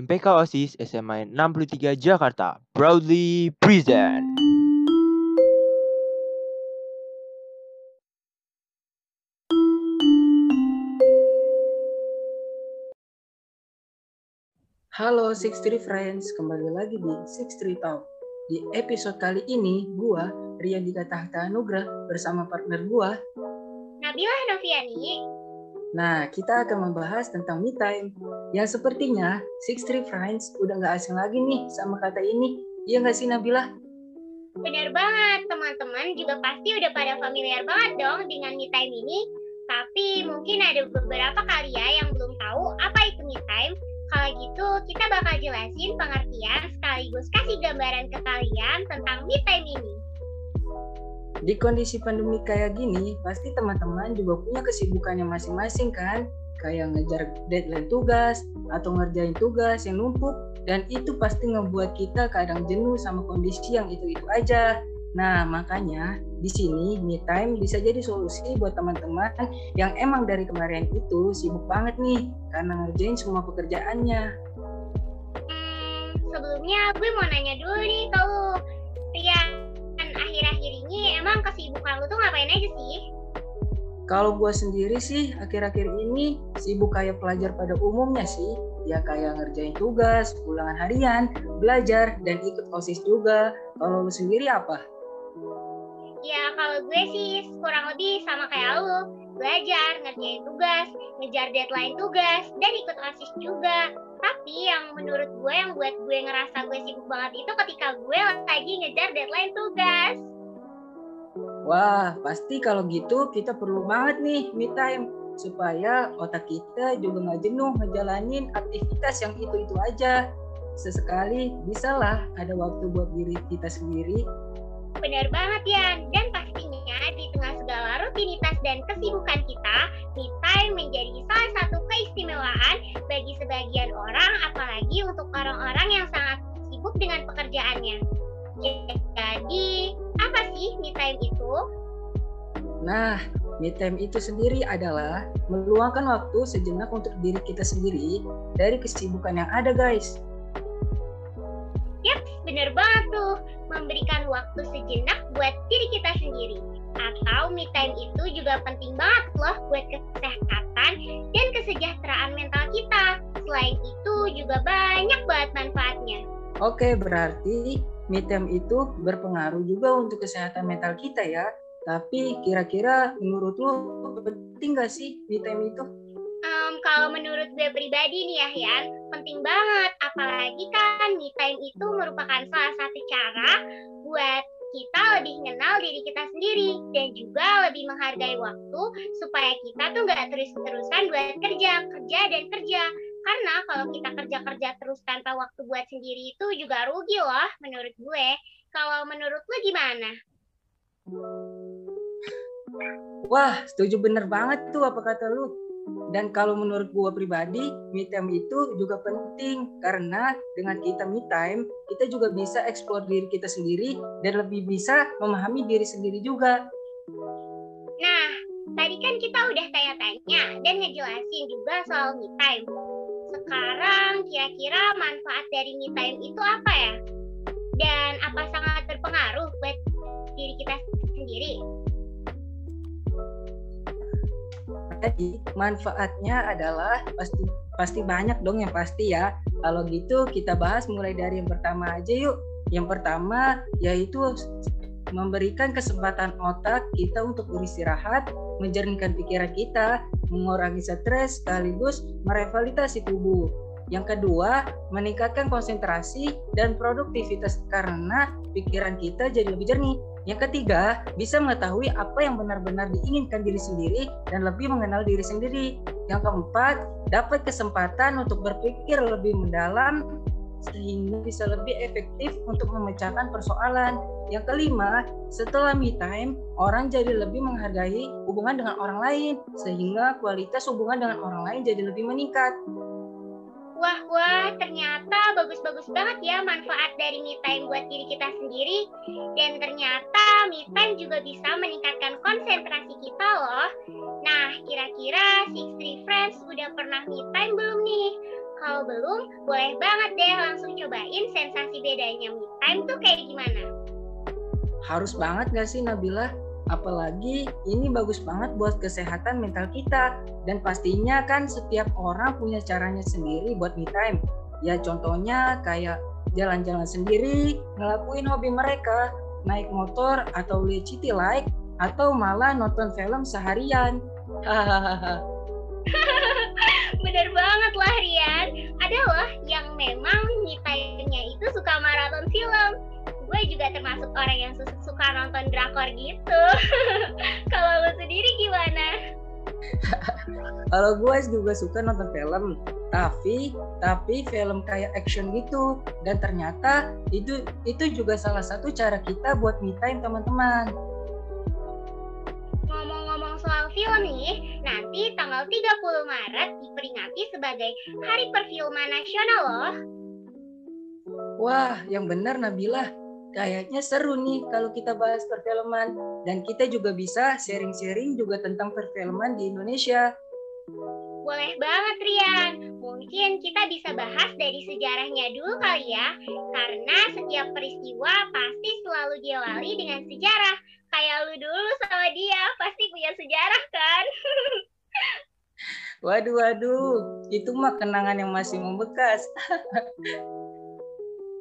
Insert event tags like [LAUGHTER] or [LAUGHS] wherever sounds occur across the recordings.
MPK OSIS SMA 63 Jakarta proudly present. Halo Six Three Friends, kembali lagi di Six Three Talk. Di episode kali ini, gua Ria Dika Tahta Anugrah bersama partner gua. Nabila Noviani. Nah, kita akan membahas tentang me time. Yang sepertinya Six Three Friends udah nggak asing lagi nih sama kata ini. Iya nggak sih Nabila? Benar banget, teman-teman juga pasti udah pada familiar banget dong dengan me time ini. Tapi mungkin ada beberapa kali ya yang belum tahu apa itu me time. Kalau gitu, kita bakal jelasin pengertian sekaligus kasih gambaran ke kalian tentang me time ini. Di kondisi pandemi kayak gini, pasti teman-teman juga punya kesibukannya masing-masing kan? Kayak ngejar deadline tugas, atau ngerjain tugas yang numpuk, dan itu pasti ngebuat kita kadang jenuh sama kondisi yang itu-itu aja. Nah, makanya di sini me time bisa jadi solusi buat teman-teman yang emang dari kemarin itu sibuk banget nih karena ngerjain semua pekerjaannya. Hmm, sebelumnya gue mau nanya dulu nih ke lu. Emang kesibukan lu tuh ngapain aja sih? Kalau gue sendiri sih akhir-akhir ini sibuk kayak pelajar pada umumnya sih. Ya kayak ngerjain tugas, ulangan harian, belajar, dan ikut OSIS juga. Kalau lu sendiri apa? Ya kalau gue sih kurang lebih sama kayak lu. Belajar, ngerjain tugas, ngejar deadline tugas, dan ikut OSIS juga. Tapi yang menurut gue yang buat gue ngerasa gue sibuk banget itu ketika gue lagi ngejar deadline tugas. Wah, pasti kalau gitu kita perlu banget nih me time supaya otak kita juga nggak jenuh ngejalanin aktivitas yang itu-itu aja. Sesekali bisalah ada waktu buat diri kita sendiri. Benar banget ya, dan pastinya di tengah segala rutinitas dan kesibukan kita, me time menjadi salah satu keistimewaan bagi sebagian orang, apalagi untuk orang-orang yang sangat sibuk dengan pekerjaannya. Jadi, apa sih me time itu? Nah, me time itu sendiri adalah meluangkan waktu sejenak untuk diri kita sendiri dari kesibukan yang ada, guys. Yap, bener banget tuh. Memberikan waktu sejenak buat diri kita sendiri. Atau me time itu juga penting banget loh buat kesehatan dan kesejahteraan mental kita. Selain itu juga banyak banget manfaatnya. Oke, berarti time itu berpengaruh juga untuk kesehatan mental kita ya. Tapi kira-kira menurut lu penting gak sih time itu? Um, kalau menurut gue pribadi nih ya Yan, penting banget. Apalagi kan time itu merupakan salah satu cara buat kita lebih mengenal diri kita sendiri dan juga lebih menghargai waktu supaya kita tuh nggak terus-terusan buat kerja, kerja dan kerja. Karena kalau kita kerja-kerja terus tanpa waktu buat sendiri itu juga rugi loh menurut gue. Kalau menurut lu gimana? Wah, setuju bener banget tuh apa kata lu. Dan kalau menurut gua pribadi, me time itu juga penting karena dengan kita me time, kita juga bisa eksplor diri kita sendiri dan lebih bisa memahami diri sendiri juga. Nah, tadi kan kita udah tanya-tanya dan ngejelasin juga soal me time. Sekarang kira-kira manfaat dari me time itu apa ya? Dan apa sangat berpengaruh buat diri kita sendiri? Jadi manfaatnya adalah pasti pasti banyak dong yang pasti ya. Kalau gitu kita bahas mulai dari yang pertama aja yuk. Yang pertama yaitu memberikan kesempatan otak kita untuk beristirahat, menjernihkan pikiran kita, mengurangi stres sekaligus merevitalisasi tubuh. Yang kedua, meningkatkan konsentrasi dan produktivitas karena pikiran kita jadi lebih jernih. Yang ketiga, bisa mengetahui apa yang benar-benar diinginkan diri sendiri dan lebih mengenal diri sendiri. Yang keempat, dapat kesempatan untuk berpikir lebih mendalam sehingga bisa lebih efektif untuk memecahkan persoalan. Yang kelima, setelah me time, orang jadi lebih menghargai hubungan dengan orang lain sehingga kualitas hubungan dengan orang lain jadi lebih meningkat. Wah, wah, ternyata bagus-bagus banget ya manfaat dari me time buat diri kita sendiri. Dan ternyata me time juga bisa meningkatkan konsentrasi kita loh. Nah, kira-kira Six Three Friends udah pernah me time belum nih? Kalau belum, boleh banget deh langsung cobain sensasi bedanya me time tuh kayak gimana. Harus banget gak sih Nabila? Apalagi ini bagus banget buat kesehatan mental kita. Dan pastinya kan setiap orang punya caranya sendiri buat me time. Ya contohnya kayak jalan-jalan sendiri, ngelakuin hobi mereka, naik motor atau lihat city light, atau malah nonton film seharian. Hahaha. [LAUGHS] Bener banget lah Rian. Ada loh yang memang me time-nya itu suka maraton film. Gue juga termasuk orang yang su- suka nonton drakor gitu. [LAUGHS] Kalau lu sendiri gimana? Kalau gue juga suka nonton film, tapi tapi film kayak action gitu. Dan ternyata itu itu juga salah satu cara kita buat me time teman-teman. Ngomong-ngomong soal film nih, nanti tanggal 30 Maret diperingati sebagai Hari Perfilman Nasional loh. Wah, yang benar Nabila. Kayaknya seru nih kalau kita bahas perfilman dan kita juga bisa sharing-sharing juga tentang perfilman di Indonesia. Boleh banget Rian. Mungkin kita bisa bahas dari sejarahnya dulu kali ya. Karena setiap peristiwa pasti selalu diawali dengan sejarah. Kayak lu dulu sama dia, pasti punya sejarah kan? [LAUGHS] Waduh, waduh, itu mah kenangan yang masih membekas. [LAUGHS]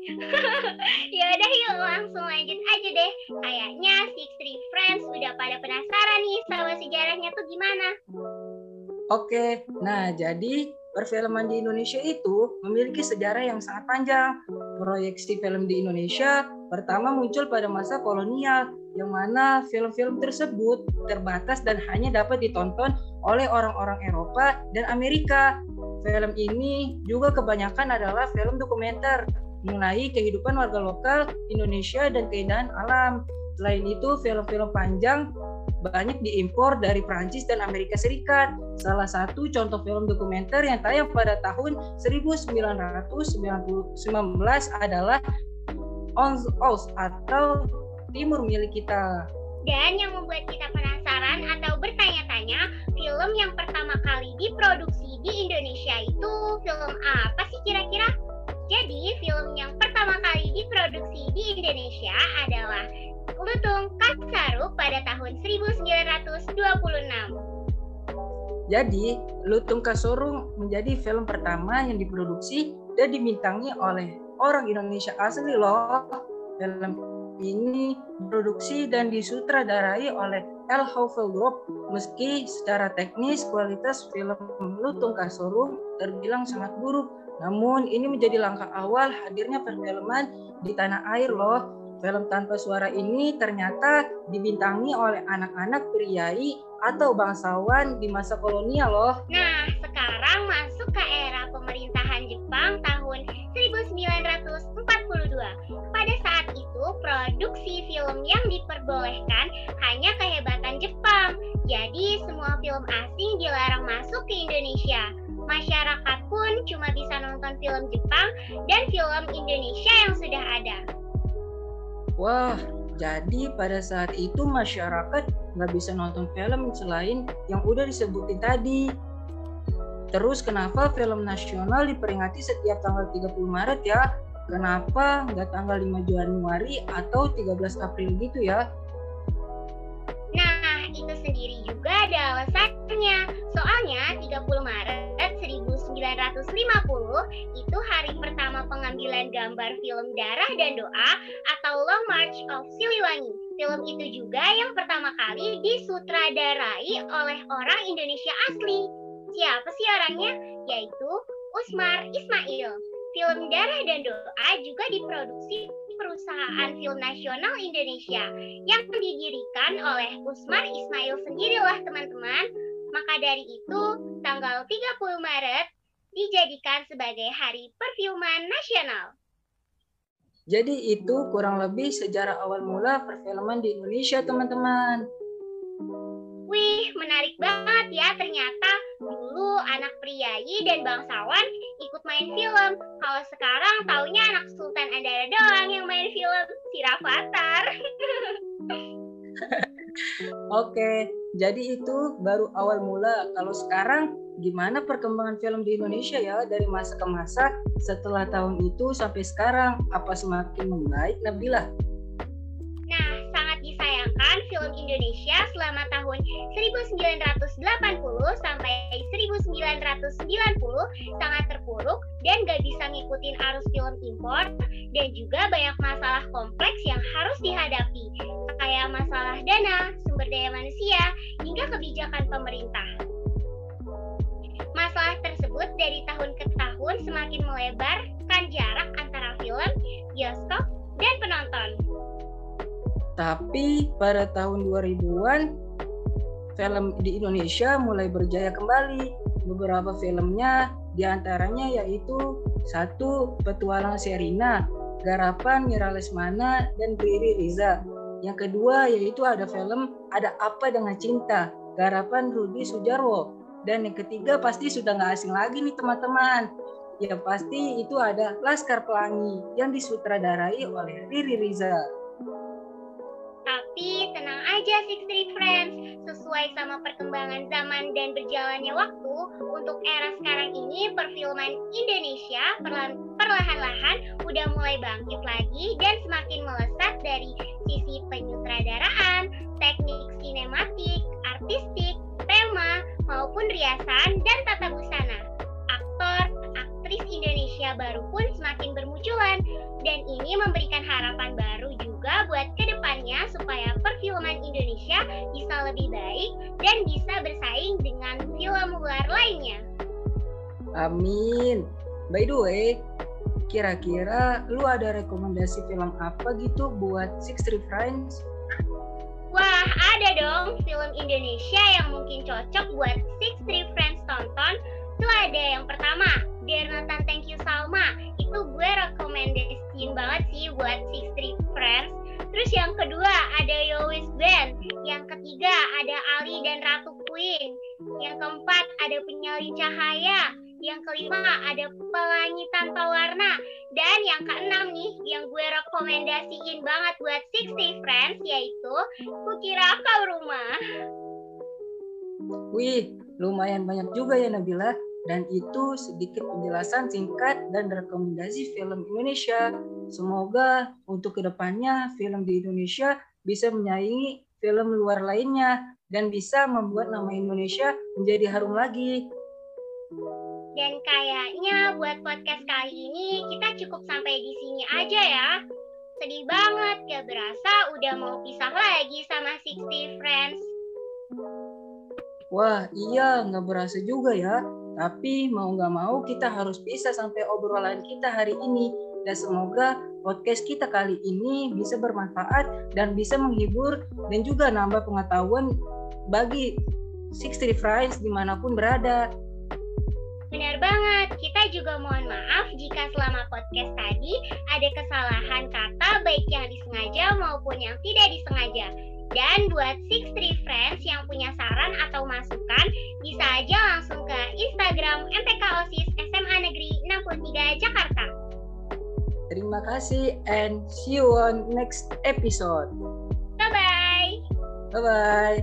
[LAUGHS] ya udah yuk langsung lanjut aja deh. Kayaknya Six Three Friends udah pada penasaran nih sama sejarahnya tuh gimana. Oke, nah jadi perfilman di Indonesia itu memiliki sejarah yang sangat panjang. Proyeksi film di Indonesia pertama muncul pada masa kolonial, yang mana film-film tersebut terbatas dan hanya dapat ditonton oleh orang-orang Eropa dan Amerika. Film ini juga kebanyakan adalah film dokumenter mengenai kehidupan warga lokal Indonesia dan keindahan alam. Selain itu, film-film panjang banyak diimpor dari Prancis dan Amerika Serikat. Salah satu contoh film dokumenter yang tayang pada tahun 1919 adalah On Oz atau Timur Milik Kita. Dan yang membuat kita penasaran atau bertanya-tanya, film yang pertama kali diproduksi di Indonesia itu film apa sih kira-kira? Jadi, film yang pertama kali diproduksi di Indonesia adalah Lutung Kasaru pada tahun 1926. Jadi, Lutung Kasorung menjadi film pertama yang diproduksi dan dibintangi oleh orang Indonesia asli loh. Film ini diproduksi dan disutradarai oleh El Haufel Group. Meski secara teknis kualitas film Lutung Kasorung terbilang sangat buruk, namun ini menjadi langkah awal hadirnya perfilman di tanah air loh. Film tanpa suara ini ternyata dibintangi oleh anak-anak priai atau bangsawan di masa kolonial loh. Nah, sekarang masuk ke era pemerintahan Jepang tahun 1942. Pada saat itu, produksi film yang diperbolehkan hanya kehebatan Jepang. Jadi, semua film asing dilarang masuk ke Indonesia. Masyarakat bisa nonton film Jepang dan film Indonesia yang sudah ada. Wah, jadi pada saat itu masyarakat nggak bisa nonton film selain yang udah disebutin tadi. Terus kenapa film nasional diperingati setiap tanggal 30 Maret ya? Kenapa nggak tanggal 5 Januari atau 13 April gitu ya? Nah, itu sendiri juga ada alasannya. Soalnya 30 Maret 1950 itu hari pertama pengambilan gambar film Darah dan Doa atau Long March of Siliwangi. Film itu juga yang pertama kali disutradarai oleh orang Indonesia asli. Siapa sih orangnya? Yaitu Usmar Ismail. Film Darah dan Doa juga diproduksi perusahaan film nasional Indonesia yang didirikan oleh Usmar Ismail sendirilah teman-teman. Maka dari itu, tanggal 30 Maret dijadikan sebagai Hari Perfilman Nasional. Jadi itu kurang lebih sejarah awal mula perfilman di Indonesia teman-teman. Wih, menarik banget ya ternyata dulu anak priayi dan bangsawan ikut main film. Kalau sekarang taunya anak Sultan Andara doang yang main film, si Rafathar. [LAUGHS] Oke, Jadi itu baru awal mula. Kalau sekarang gimana perkembangan film di Indonesia ya dari masa ke masa setelah tahun itu sampai sekarang apa semakin membaik Nabila? Nah, sangat disayangkan film Indonesia selama tahun 1980 sampai 1990 sangat terpuruk dan gak bisa ngikutin arus film impor dan juga banyak masalah kompleks yang harus dihadapi kayak masalah dana, sumber daya manusia, hingga kebijakan pemerintah. Masalah tersebut dari tahun ke tahun semakin melebarkan jarak antara film, bioskop, dan penonton. Tapi pada tahun 2000-an film di Indonesia mulai berjaya kembali. Beberapa filmnya di antaranya yaitu satu Petualang Serina, garapan Mira Lesmana dan Riri Riza. Yang kedua yaitu ada film Ada Apa Dengan Cinta, garapan Rudi Sujarwo. Dan yang ketiga pasti sudah nggak asing lagi nih teman-teman. Ya pasti itu ada Laskar Pelangi yang disutradarai oleh Riri Riza. Tapi tenang aja Six Street Friends, sesuai sama perkembangan zaman dan berjalannya waktu, untuk era sekarang ini perfilman Indonesia perlahan-lahan udah mulai bangkit lagi dan semakin melesat dari sisi penyutradaraan, teknik sinematik, artistik, tema, maupun riasan dan tata busana. Aktor, aktris Indonesia baru pun semakin bermunculan dan ini memberikan harapan baru juga buat ke depannya supaya perfilman Indonesia bisa lebih baik dan bisa bersaing dengan film luar lainnya. Amin. By the way, kira-kira lu ada rekomendasi film apa gitu buat Six Street Friends? Wah, ada dong film Indonesia yang mungkin cocok buat Six Street Friends tonton. Itu ada yang pertama, Dear Nathan Thank You Salma. Itu gue rekomendasiin banget sih buat Six Street Friends. Terus yang kedua ada Yowis Band. Yang ketiga ada Ali dan Ratu Queen. Yang keempat ada Penyalin Cahaya. Yang kelima ada Pelangi Tanpa Warna. Dan yang keenam nih yang gue rekomendasiin banget buat Sixty Friends yaitu Kukira Kau Rumah. Wih, lumayan banyak juga ya Nabila. Dan itu sedikit penjelasan singkat dan rekomendasi film Indonesia. Semoga untuk ke depannya film di Indonesia bisa menyaingi film luar lainnya dan bisa membuat nama Indonesia menjadi harum lagi. Dan kayaknya buat podcast kali ini kita cukup sampai di sini aja ya. Sedih banget, gak berasa udah mau pisah lagi sama Sixty Friends. Wah iya nggak berasa juga ya. Tapi mau nggak mau kita harus bisa sampai obrolan kita hari ini. Dan semoga podcast kita kali ini bisa bermanfaat dan bisa menghibur dan juga nambah pengetahuan bagi Sixty Friends di mana pun berada. Benar banget, kita juga mohon maaf jika selama podcast tadi ada kesalahan kata baik yang disengaja maupun yang tidak disengaja. Dan buat Six Three Friends yang punya saran atau masukan, bisa aja langsung ke Instagram MTK OSIS SMA Negeri 63 Jakarta. Terima kasih and see you on next episode. Bye-bye. Bye-bye.